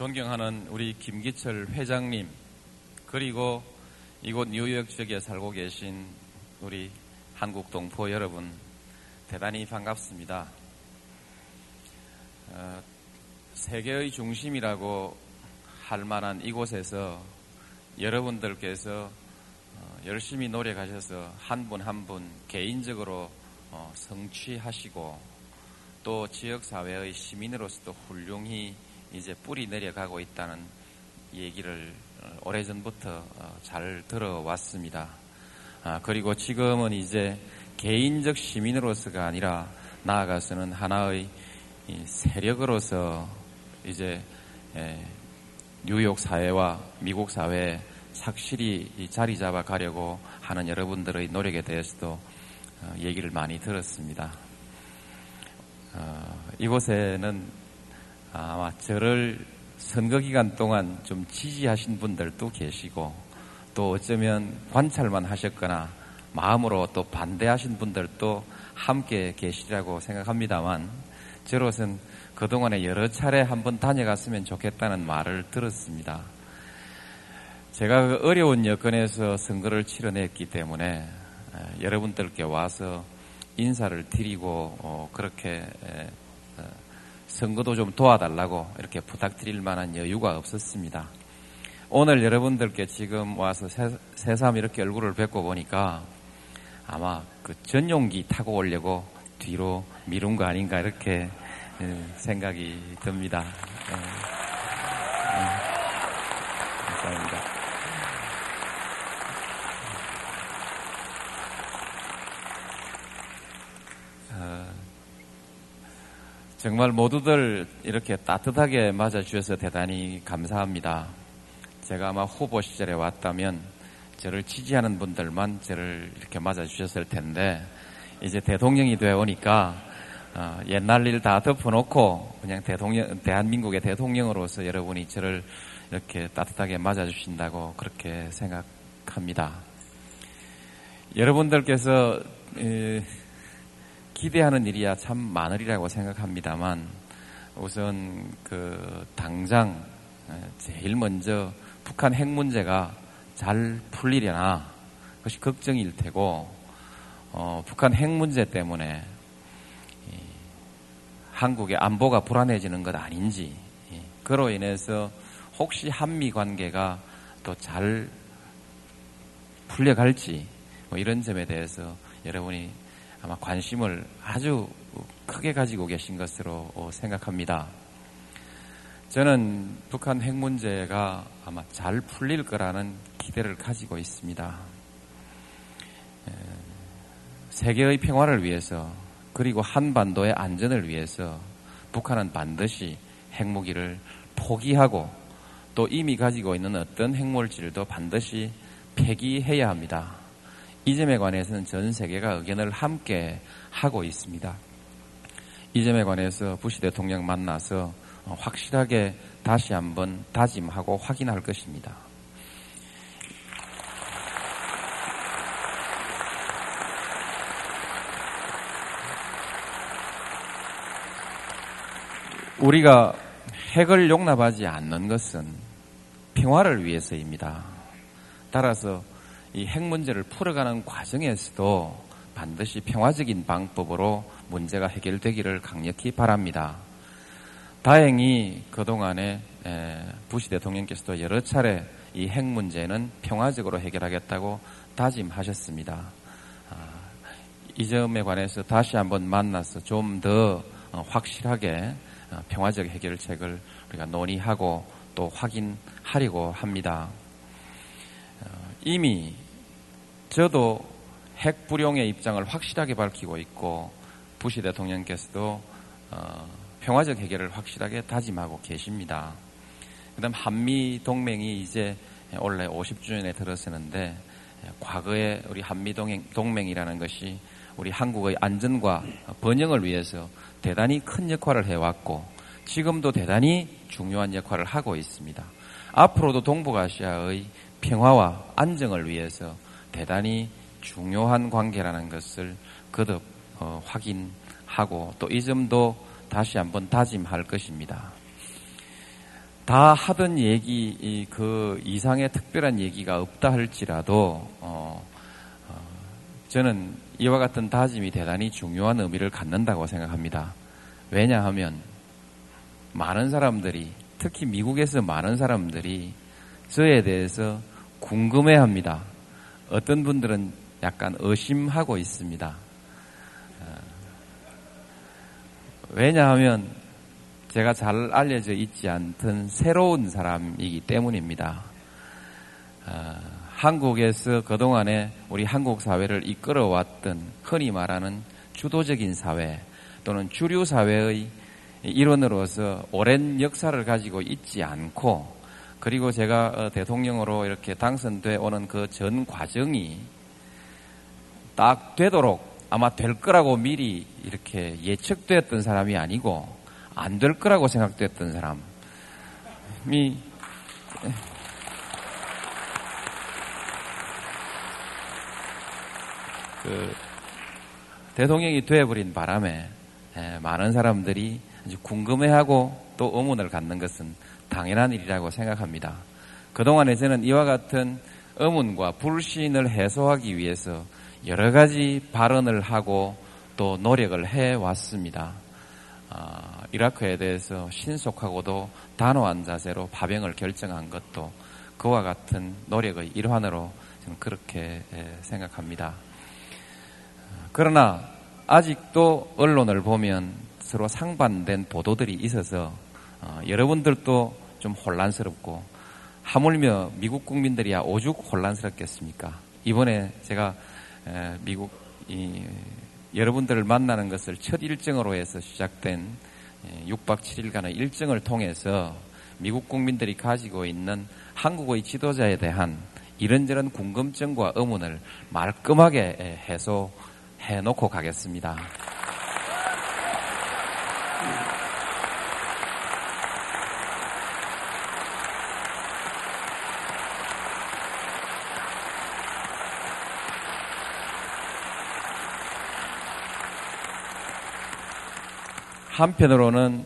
존경하는 우리 김기철 회장님 그리고 이곳 뉴욕 지역에 살고 계신 우리 한국 동포 여러분 대단히 반갑습니다. 어, 세계의 중심이라고 할 만한 이곳에서 여러분들께서 어, 열심히 노력하셔서 한 분 한 분 개인적으로 어, 성취하시고 또 지역사회의 시민으로서도 훌륭히 이제 뿌리 내려가고 있다는 얘기를 어, 오래전부터 잘 들어왔습니다. 아, 그리고 지금은 이제 개인적 시민으로서가 아니라 나아가서는 하나의 세력으로서 이제 뉴욕 사회와 미국 사회에 착실히 자리 잡아 가려고 하는 여러분들의 노력에 대해서도 어, 얘기를 많이 들었습니다. 어, 이곳에는 아마 저를 선거 기간 동안 좀 지지하신 분들도 계시고 또 어쩌면 관찰만 하셨거나 마음으로 또 반대하신 분들도 함께 계시라고 생각합니다만 저로서는 그동안에 여러 차례 한번 다녀갔으면 좋겠다는 말을 들었습니다. 제가 그 어려운 여건에서 선거를 치러냈기 때문에 여러분들께 와서 인사를 드리고 어, 그렇게 어, 선거도 좀 도와달라고 이렇게 부탁드릴 만한 여유가 없었습니다. 오늘 여러분들께 지금 와서 새삼 이렇게 얼굴을 뵙고 보니까 아마 그 전용기 타고 오려고 뒤로 미룬 거 아닌가 이렇게 생각이 듭니다. 네. 네. 감사합니다. 정말 모두들 이렇게 따뜻하게 맞아주셔서 대단히 감사합니다. 제가 아마 후보 시절에 왔다면 저를 지지하는 분들만 저를 이렇게 맞아주셨을 텐데 이제 대통령이 되어 오니까 어, 옛날 일 다 덮어놓고 그냥 대통령, 대한민국의 대통령으로서 여러분이 저를 이렇게 따뜻하게 맞아주신다고 그렇게 생각합니다. 여러분들께서 기대하는 일이야 참 많으리라고 생각합니다만 우선 그 당장 제일 먼저 북한 핵 문제가 잘 풀리려나 그것이 걱정일 테고 어, 북한 핵 문제 때문에 한국의 안보가 불안해지는 것 아닌지 그로 인해서 혹시 한미 관계가 또 잘 풀려갈지 뭐 이런 점에 대해서 여러분이 아마 관심을 아주 크게 가지고 계신 것으로 생각합니다. 저는 북한 핵 문제가 아마 잘 풀릴 거라는 기대를 가지고 있습니다. 세계의 평화를 위해서 그리고 한반도의 안전을 위해서 북한은 반드시 핵무기를 포기하고 또 이미 가지고 있는 어떤 핵물질도 반드시 폐기해야 합니다. 이 점에 관해서는 전 세계가 의견을 함께 하고 있습니다. 이 점에 관해서 부시 대통령 만나서 확실하게 다시 한번 다짐하고 확인할 것입니다. 우리가 핵을 용납하지 않는 것은 평화를 위해서입니다. 따라서 이 핵 문제를 풀어가는 과정에서도 반드시 평화적인 방법으로 문제가 해결되기를 강력히 바랍니다. 다행히 그동안에 부시 대통령께서도 여러 차례 이 핵 문제는 평화적으로 해결하겠다고 다짐하셨습니다. 아, 이 점에 관해서 다시 한번 만나서 좀더 어, 확실하게 어, 평화적 해결책을 우리가 논의하고 또 확인하려고 합니다. 이미 저도 핵 불용의 입장을 확실하게 밝히고 있고 부시 대통령께서도 어, 평화적 해결을 확실하게 다짐하고 계십니다. 그다음 한미 동맹이 이제 올해 50주년에 들어서는데 과거에 우리 한미 동맹, 동맹이라는 것이 우리 한국의 안전과 번영을 위해서 대단히 큰 역할을 해왔고 지금도 대단히 중요한 역할을 하고 있습니다. 앞으로도 동북아시아의 평화와 안정을 위해서 대단히 중요한 관계라는 것을 거듭 어, 확인하고 또 이 점도 다시 한번 다짐할 것입니다. 다 하던 얘기 그 이상의 특별한 얘기가 없다 할지라도 어, 어, 저는 이와 같은 다짐이 대단히 중요한 의미를 갖는다고 생각합니다. 왜냐하면 많은 사람들이 특히 미국에서 많은 사람들이 저에 대해서 궁금해합니다. 어떤 분들은 약간 의심하고 있습니다. 어, 왜냐하면 제가 잘 알려져 있지 않던 새로운 사람이기 때문입니다. 어, 한국에서 그동안에 우리 한국 사회를 이끌어왔던 흔히 말하는 주도적인 사회 또는 주류 사회의 일원으로서 오랜 역사를 가지고 있지 않고 그리고 제가 어, 대통령으로 이렇게 당선돼 오는 그 전 과정이 딱 되도록 아마 될 거라고 미리 이렇게 예측되었던 사람이 아니고 안 될 거라고 생각됐던 사람이 그 대통령이 되어버린 바람에 예, 많은 사람들이 궁금해하고 또 의문을 갖는 것은 당연한 일이라고 생각합니다. 그동안에 저는 이와 같은 의문과 불신을 해소하기 위해서 여러 가지 발언을 하고 또 노력을 해 왔습니다. 아, 이라크에 대해서 신속하고도 단호한 자세로 파병을 결정한 것도 그와 같은 노력의 일환으로 저는 그렇게 생각합니다. 그러나 아직도 언론을 보면 서로 상반된 보도들이 있어서 어, 여러분들도 좀 혼란스럽고 하물며 미국 국민들이야 오죽 혼란스럽겠습니까? 이번에 제가 에, 미국 이, 여러분들을 만나는 것을 첫 일정으로 해서 시작된 6박 7일간의 일정을 통해서 미국 국민들이 가지고 있는 한국의 지도자에 대한 이런저런 궁금증과 의문을 말끔하게 해소해 놓고 가겠습니다. 한편으로는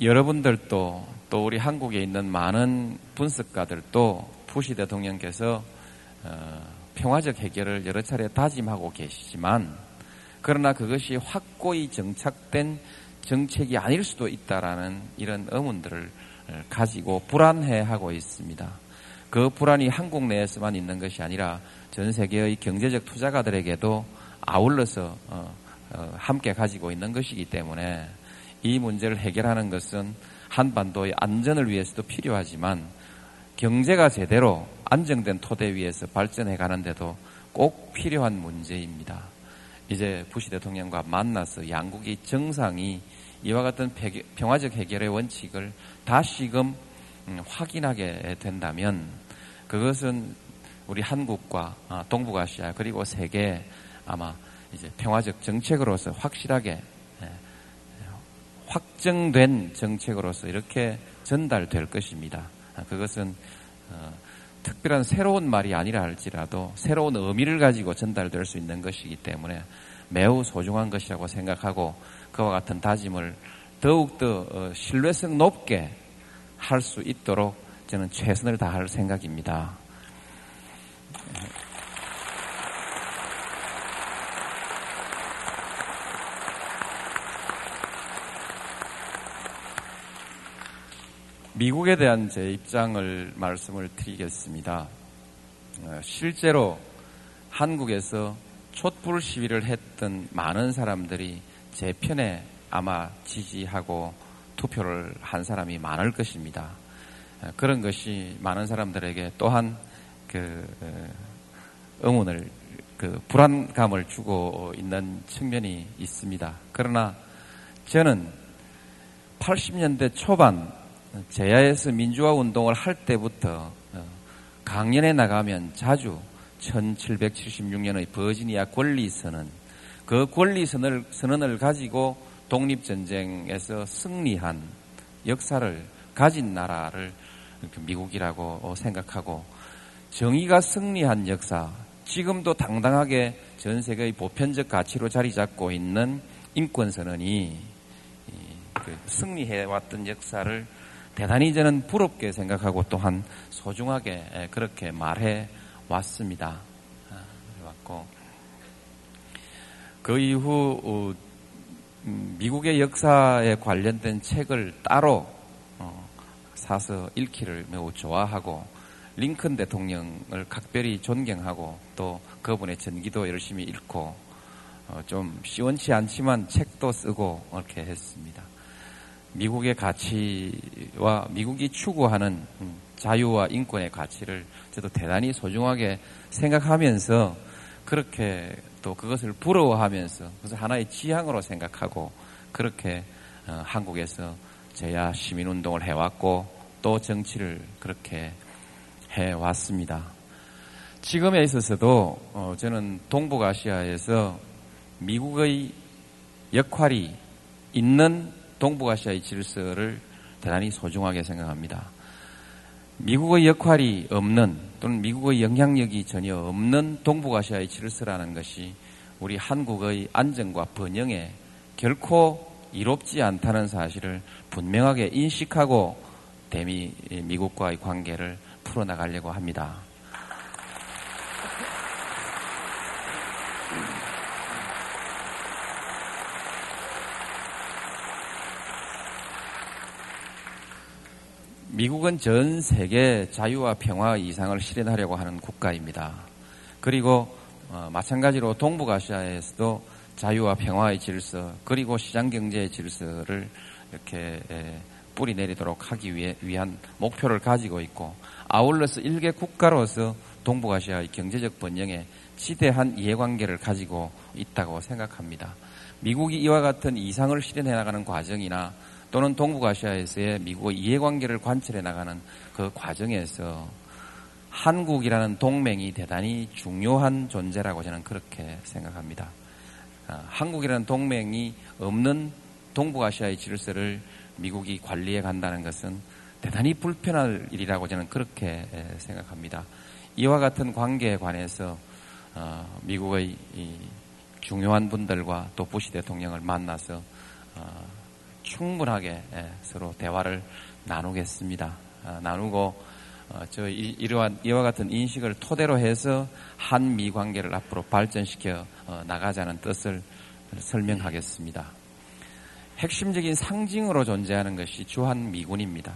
여러분들도 또 우리 한국에 있는 많은 분석가들도 푸시 대통령께서 어, 평화적 해결을 여러 차례 다짐하고 계시지만 그러나 그것이 확고히 정착된 정책이 아닐 수도 있다라는 이런 의문들을 가지고 불안해하고 있습니다. 그 불안이 한국 내에서만 있는 것이 아니라 전 세계의 경제적 투자가들에게도 아울러서 어, 어, 함께 가지고 있는 것이기 때문에 이 문제를 해결하는 것은 한반도의 안전을 위해서도 필요하지만 경제가 제대로 안정된 토대 위에서 발전해 가는데도 꼭 필요한 문제입니다. 이제 부시 대통령과 만나서 양국이 정상이 이와 같은 평화적 해결의 원칙을 다시금 음, 확인하게 된다면 그것은 우리 한국과 아, 동북아시아 그리고 세계 아마 이제 평화적 정책으로서 확실하게 예, 확정된 정책으로서 이렇게 전달될 것입니다. 아, 그것은 어, 특별한 새로운 말이 아니라 할지라도 새로운 의미를 가지고 전달될 수 있는 것이기 때문에 매우 소중한 것이라고 생각하고 그와 같은 다짐을 더욱더 어, 신뢰성 높게 할 수 있도록 저는 최선을 다할 생각입니다. 미국에 대한 제 입장을 말씀을 드리겠습니다. 어, 실제로 한국에서 촛불 시위를 했던 많은 사람들이 제 편에 아마 지지하고 투표를 한 사람이 많을 것입니다. 어, 그런 것이 많은 사람들에게 또한 그 어, 의문을 그 불안감을 주고 있는 측면이 있습니다. 그러나 저는 80년대 초반 제야에서 민주화 운동을 할 때부터 어, 강연에 나가면 자주 1776년의 버지니아 권리선언, 그 권리선언을 선언을 가지고 독립전쟁에서 승리한 역사를 가진 나라를 미국이라고 생각하고 정의가 승리한 역사, 지금도 당당하게 전 세계의 보편적 가치로 자리 잡고 있는 인권선언이 그 승리해왔던 역사를 대단히 저는 부럽게 생각하고 또한 소중하게 그렇게 말해 왔습니다. 아, 왔고 그 이후 어, 음, 미국의 역사에 관련된 책을 따로 어, 사서 읽기를 매우 좋아하고 링컨 대통령을 각별히 존경하고 또 그분의 전기도 열심히 읽고 어, 좀 시원치 않지만 책도 쓰고 이렇게 했습니다. 미국의 가치와 미국이 추구하는 음, 자유와 인권의 가치를 저도 대단히 소중하게 생각하면서 그렇게 또 그것을 부러워하면서 그것을 하나의 지향으로 생각하고 그렇게 어, 한국에서 제야 시민운동을 해왔고 또 정치를 그렇게 해왔습니다. 지금에 있어서도 어, 저는 동북아시아에서 미국의 역할이 있는 동북아시아의 질서를 대단히 소중하게 생각합니다. 미국의 역할이 없는 또는 미국의 영향력이 전혀 없는 동북아시아의 질서라는 것이 우리 한국의 안정과 번영에 결코 이롭지 않다는 사실을 분명하게 인식하고 대미 미국과의 관계를 풀어나가려고 합니다. 미국은 전 세계 자유와 평화의 이상을 실현하려고 하는 국가입니다. 그리고 어, 마찬가지로 동북아시아에서도 자유와 평화의 질서 그리고 시장 경제의 질서를 이렇게 에, 뿌리 내리도록 하기 위해 위한 목표를 가지고 있고 아울러서 일개 국가로서 동북아시아의 경제적 번영에 지대한 이해관계를 가지고 있다고 생각합니다. 미국이 이와 같은 이상을 실현해 나가는 과정이나 또는 동북아시아에서의 미국의 이해관계를 관철해 나가는 그 과정에서 한국이라는 동맹이 대단히 중요한 존재라고 저는 그렇게 생각합니다. 아, 한국이라는 동맹이 없는 동북아시아의 질서를 미국이 관리해 간다는 것은 대단히 불편할 일이라고 저는 그렇게 생각합니다. 이와 같은 관계에 관해서 어, 미국의 중요한 분들과 또 부시 대통령을 만나서 어, 충분하게 서로 대화를 나누겠습니다. 어, 나누고 저 이러한 이와 같은 인식을 토대로 해서 한미 관계를 앞으로 발전시켜 나가자는 뜻을 설명하겠습니다. 핵심적인 상징으로 존재하는 것이 주한미군입니다.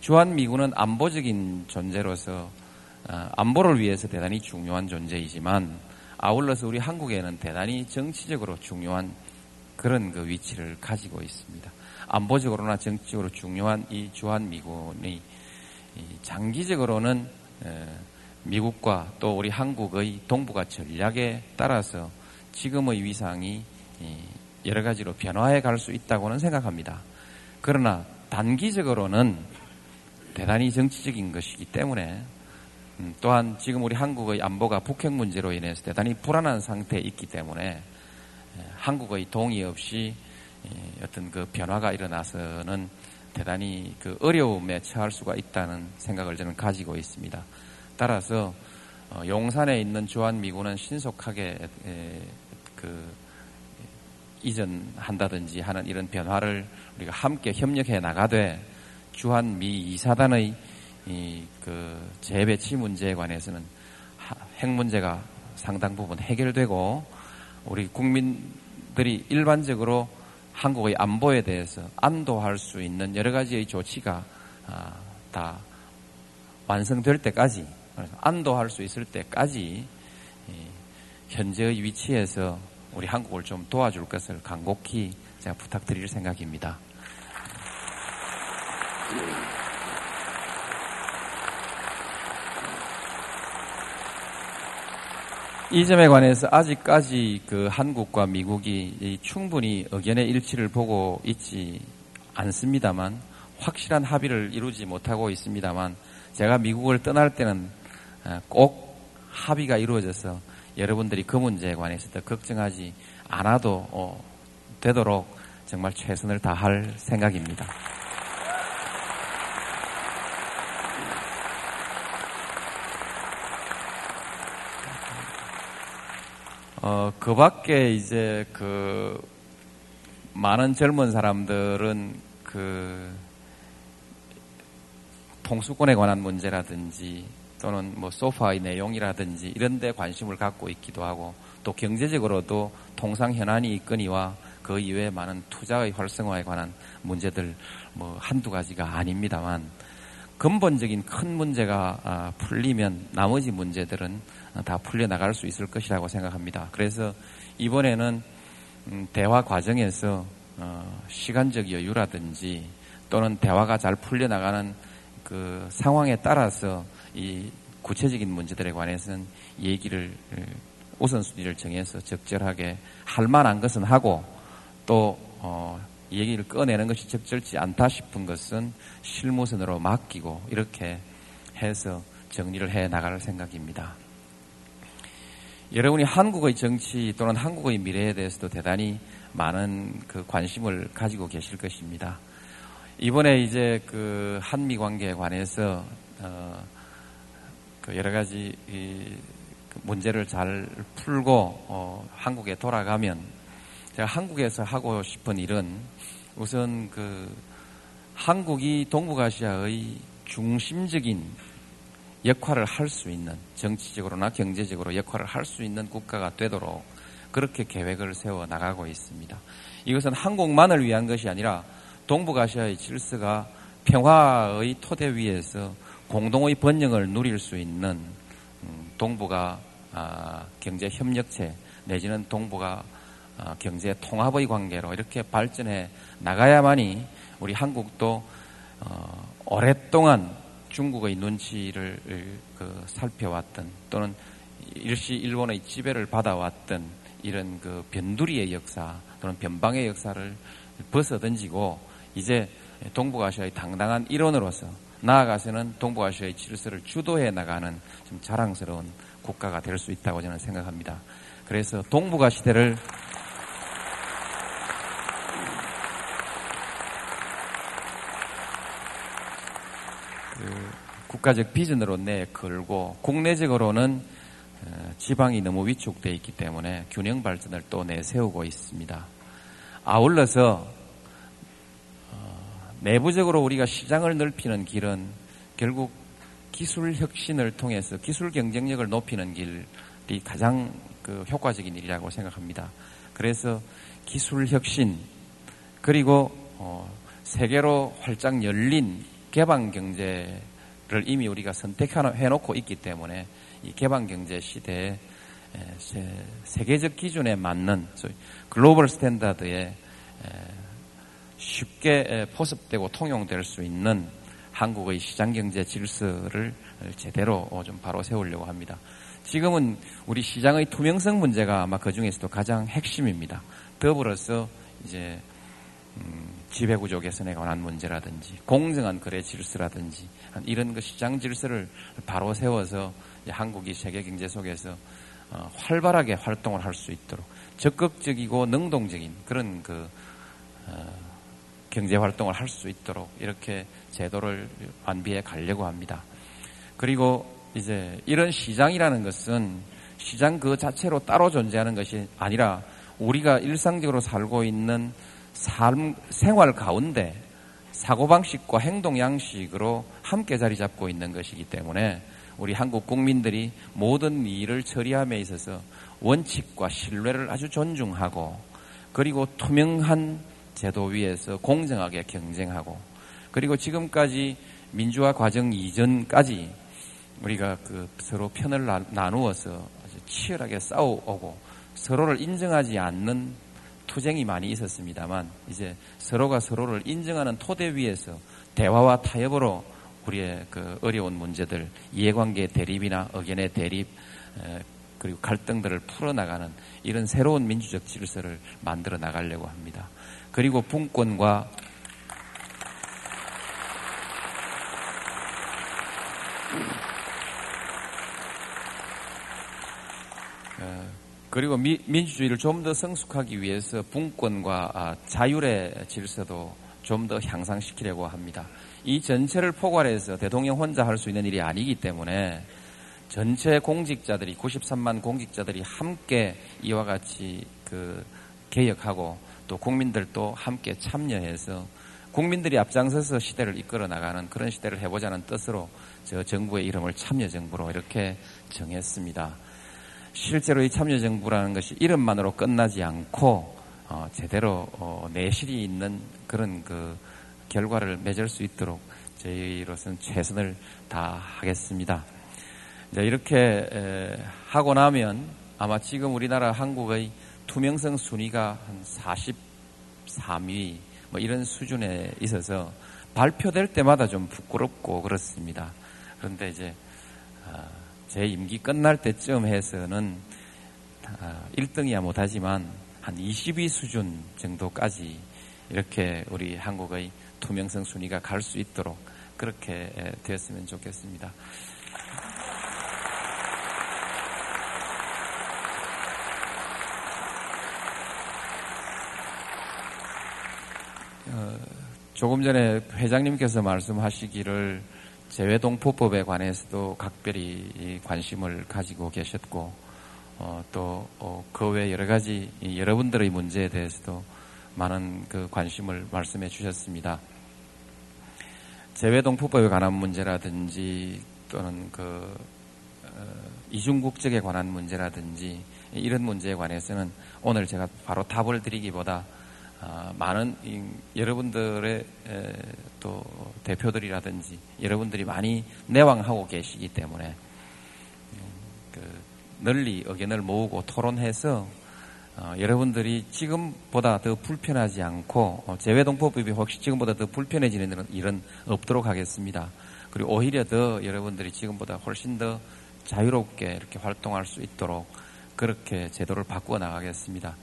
주한미군은 안보적인 존재로서 어, 안보를 위해서 대단히 중요한 존재이지만 아울러서 우리 한국에는 대단히 정치적으로 중요한 그런 그 위치를 가지고 있습니다. 안보적으로나 정치적으로 중요한 이 주한미군이 장기적으로는 어, 미국과 또 우리 한국의 동북아 전략에 따라서 지금의 위상이 여러 가지로 변화해 갈 수 있다고는 생각합니다. 그러나 단기적으로는 대단히 정치적인 것이기 때문에 음, 또한 지금 우리 한국의 안보가 북핵 문제로 인해서 대단히 불안한 상태에 있기 때문에 한국의 동의 없이 어떤 그 변화가 일어나서는 대단히 그 어려움에 처할 수가 있다는 생각을 저는 가지고 있습니다. 따라서 어, 용산에 있는 주한미군은 신속하게 그 이전한다든지 하는 이런 변화를 우리가 함께 협력해 나가되 주한 미 이사단의 이그 재배치 문제에 관해서는 핵 문제가 상당 부분 해결되고 우리 국민들이 일반적으로 한국의 안보에 대해서 안도할 수 있는 여러 가지의 조치가 아, 다 완성될 때까지 안도할 수 있을 때까지 현재의 위치에서 우리 한국을 좀 도와줄 것을 간곡히 제가 부탁드릴 생각입니다. 이 점에 관해서 아직까지 그 한국과 미국이 충분히 의견의 일치를 보고 있지 않습니다만 확실한 합의를 이루지 못하고 있습니다만 제가 미국을 떠날 때는 어, 꼭 합의가 이루어져서 여러분들이 그 문제에 관해서 더 걱정하지 않아도 어, 되도록 정말 최선을 다할 생각입니다. 어, 그 밖에 이제 그 많은 젊은 사람들은 그 통수권에 관한 문제라든지 또는 뭐 소파의 내용이라든지 이런 데 관심을 갖고 있기도 하고 또 경제적으로도 통상 현안이 있거니와 그 이외에 많은 투자의 활성화에 관한 문제들 뭐 한두 가지가 아닙니다만 근본적인 큰 문제가 아, 풀리면 나머지 문제들은 다 풀려나갈 수 있을 것이라고 생각합니다. 그래서 이번에는 음, 대화 과정에서 어, 시간적 여유라든지 또는 대화가 잘 풀려나가는 그 상황에 따라서 이 구체적인 문제들에 관해서는 얘기를 우선순위를 정해서 적절하게 할 만한 것은 하고 또 어, 얘기를 꺼내는 것이 적절치 않다 싶은 것은 실무선으로 맡기고 이렇게 해서 정리를 해 나갈 생각입니다. 여러분이 한국의 정치 또는 한국의 미래에 대해서도 대단히 많은 그 관심을 가지고 계실 것입니다. 이번에 이제 그 한미 관계에 관해서 어, 그 여러 가지 이그 문제를 잘 풀고 어, 한국에 돌아가면 제가 한국에서 하고 싶은 일은 우선 그 한국이 동북아시아의 중심적인 역할을 할 수 있는 정치적으로나 경제적으로 역할을 할 수 있는 국가가 되도록 그렇게 계획을 세워 나가고 있습니다. 이것은 한국만을 위한 것이 아니라 동북아시아의 질서가 평화의 토대 위에서 공동의 번영을 누릴 수 있는 음, 동북아 아, 경제 협력체 내지는 동북아 아, 경제 통합의 관계로 이렇게 발전해 나가야만이 우리 한국도 어, 오랫동안 중국의 눈치를 그 살펴왔던 또는 일시 일본의 지배를 받아왔던 이런 그 변두리의 역사 또는 변방의 역사를 벗어던지고 이제 동북아시아의 당당한 일원으로서 나아가서는 동북아시아의 질서를 주도해 나가는 좀 자랑스러운 국가가 될 수 있다고 저는 생각합니다. 그래서 동북아 시대를 그 국가적 비전으로 내걸고 국내적으로는 어, 지방이 너무 위축되어 있기 때문에 균형 발전을 또 내세우고 있습니다. 아울러서 어, 내부적으로 우리가 시장을 넓히는 길은 결국 기술 혁신을 통해서 기술 경쟁력을 높이는 길이 가장 그 효과적인 일이라고 생각합니다. 그래서 기술 혁신 그리고 어, 세계로 활짝 열린 개방 경제 를 이미 우리가 선택해 놓고 있기 때문에 이 개방 경제 시대에 세계적 기준에 맞는 global standard에 쉽게 포섭되고 통용될 수 있는 한국의 시장 경제 질서를 제대로 좀 바로 세우려고 합니다. 지금은 우리 시장의 투명성 문제가 아마 그 중에서도 가장 핵심입니다. 더불어서 이제 음, 지배구조 개선에 관한 문제라든지 공정한 거래 질서라든지 이런 그 시장 질서를 바로 세워서 한국이 세계 경제 속에서 어, 활발하게 활동을 할 수 있도록 적극적이고 능동적인 그런 그 어, 경제 활동을 할 수 있도록 이렇게 제도를 완비해 가려고 합니다. 그리고 이제 이런 시장이라는 것은 시장 그 자체로 따로 존재하는 것이 아니라 우리가 일상적으로 살고 있는 삶, 생활 가운데 사고방식과 행동 양식으로 함께 자리 잡고 있는 것이기 때문에 우리 한국 국민들이 모든 일을 처리함에 있어서 원칙과 신뢰를 아주 존중하고 그리고 투명한 제도 위에서 공정하게 경쟁하고 그리고 지금까지 민주화 과정 이전까지 우리가 그 서로 편을 나누어서 치열하게 싸워오고 서로를 인정하지 않는 투쟁이 많이 있었습니다만 이제 서로가 서로를 인정하는 토대 위에서 대화와 타협으로 우리의 그 어려운 문제들 이해관계 대립이나 의견의 대립 그리고 갈등들을 풀어나가는 이런 새로운 민주적 질서를 만들어 나가려고 합니다. 그리고 분권과 그리고 미- 민주주의를 좀 더 성숙하기 위해서 분권과 아, 자율의 질서도 좀 더 향상시키려고 합니다. 이 전체를 포괄해서 대통령 혼자 할 수 있는 일이 아니기 때문에 전체 공직자들이 93만 공직자들이 함께 이와 같이 그 개혁하고 또 국민들도 함께 참여해서 국민들이 앞장서서 시대를 이끌어 나가는 그런 시대를 해보자는 뜻으로 저 정부의 이름을 참여정부로 이렇게 정했습니다. 실제로 이 참여정부라는 것이 이름만으로 끝나지 않고 어, 제대로 어, 내실이 있는 그런 그 결과를 맺을 수 있도록 저희로서는 최선을 다하겠습니다. 이제 이렇게 에, 하고 나면 아마 지금 우리나라 한국의 투명성 순위가 한 43위 뭐 이런 수준에 있어서 발표될 때마다 좀 부끄럽고 그렇습니다. 그런데 이제 아, 제 임기 끝날 때쯤 해서는 1등이야 못하지만 한 20위 수준 정도까지 이렇게 우리 한국의 투명성 순위가 갈 수 있도록 그렇게 에, 되었으면 좋겠습니다. 조금 전에 회장님께서 말씀하시기를 재외동포법에 관해서도 각별히 이 관심을 가지고 계셨고 어, 또그 외 여러 가지 이 여러분들의 문제에 대해서도 많은 그 관심을 말씀해 주셨습니다. 재외동포법에 관한 문제라든지 또는 그 어, 이중국적에 관한 문제라든지 이런 문제에 관해서는 오늘 제가 바로 답을 드리기보다 아, 많은 이, 여러분들의 에, 또 대표들이라든지 여러분들이 많이 내왕하고 계시기 때문에 음, 그 널리 의견을 모으고 토론해서 어, 여러분들이 지금보다 더 불편하지 않고 어, 재외동포법이 혹시 지금보다 더 불편해지는 일은 없도록 하겠습니다. 그리고 오히려 더 여러분들이 지금보다 훨씬 더 자유롭게 이렇게 활동할 수 있도록 그렇게 제도를 바꾸어 나가겠습니다.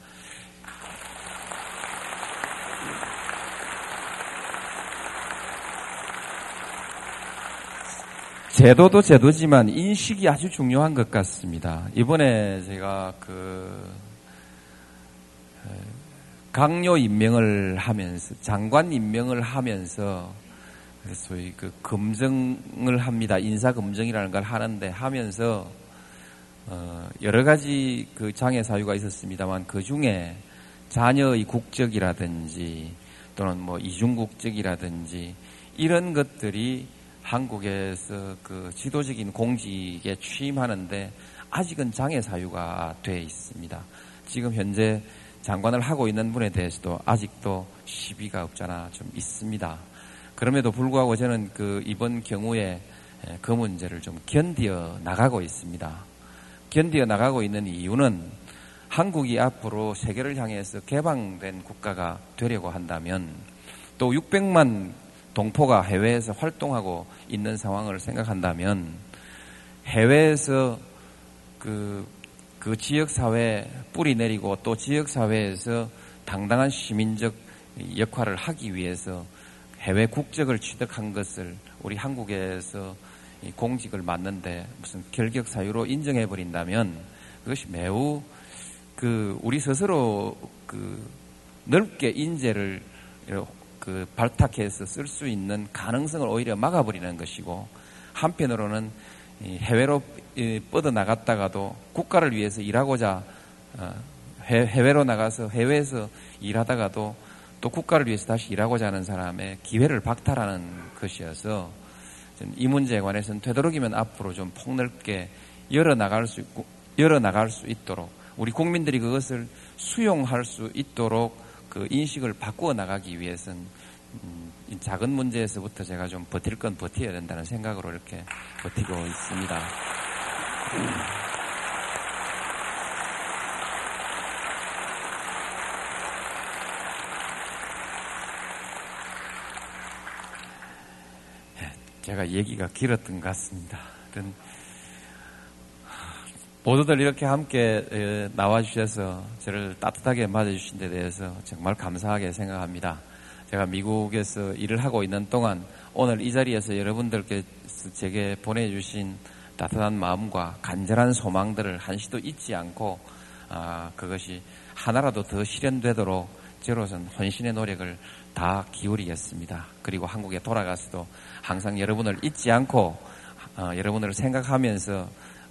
제도도 제도지만 인식이 아주 중요한 것 같습니다. 이번에 제가 그 강요 임명을 하면서 장관 임명을 하면서 소위 그 검증을 합니다. 인사 검증이라는 걸 하는데 하면서 어 여러 가지 그 장애 사유가 있었습니다만 그 중에 자녀의 국적이라든지 또는 뭐 이중 국적이라든지 이런 것들이 한국에서 그 지도적인 공직에 취임하는데 아직은 장애 사유가 돼 있습니다. 지금 현재 장관을 하고 있는 분에 대해서도 아직도 시비가 없잖아 좀 있습니다. 그럼에도 불구하고 저는 그 이번 경우에 그 문제를 좀 견디어 나가고 있습니다. 견디어 나가고 있는 이유는 한국이 앞으로 세계를 향해서 개방된 국가가 되려고 한다면 또 600만 동포가 해외에서 활동하고 있는 상황을 생각한다면 해외에서 그, 그 지역사회에 뿌리 내리고 또 지역사회에서 당당한 시민적 역할을 하기 위해서 해외 국적을 취득한 것을 우리 한국에서 공직을 맡는데 무슨 결격 사유로 인정해 버린다면 그것이 매우 그 우리 스스로 그 넓게 인재를 그 발탁해서 쓸 수 있는 가능성을 오히려 막아버리는 것이고 한편으로는 해외로 뻗어 나갔다가도 국가를 위해서 일하고자 어, 해외로 나가서 해외에서 일하다가도 또 국가를 위해서 다시 일하고자 하는 사람의 기회를 박탈하는 것이어서 이 문제에 관해서는 되도록이면 앞으로 좀 폭넓게 열어 나갈 수 있고 열어 나갈 수 있도록 우리 국민들이 그것을 수용할 수 있도록 그 인식을 바꾸어 나가기 위해서는 음, 작은 문제에서부터 제가 좀 버틸 건 버텨야 된다는 생각으로 이렇게 버티고 있습니다. 예, 제가 얘기가 길었던 것 같습니다. 모두들 이렇게 함께 나와주셔서 저를 따뜻하게 맞아주신 데 대해서 정말 감사하게 생각합니다. 제가 미국에서 일을 하고 있는 동안 오늘 이 자리에서 여러분들께 제게 보내주신 따뜻한 마음과 간절한 소망들을 한시도 잊지 않고 아, 그것이 하나라도 더 실현되도록 저로선 헌신의 노력을 다 기울이겠습니다. 그리고 한국에 돌아가서도 항상 여러분을 잊지 않고 어, 여러분을 생각하면서 어,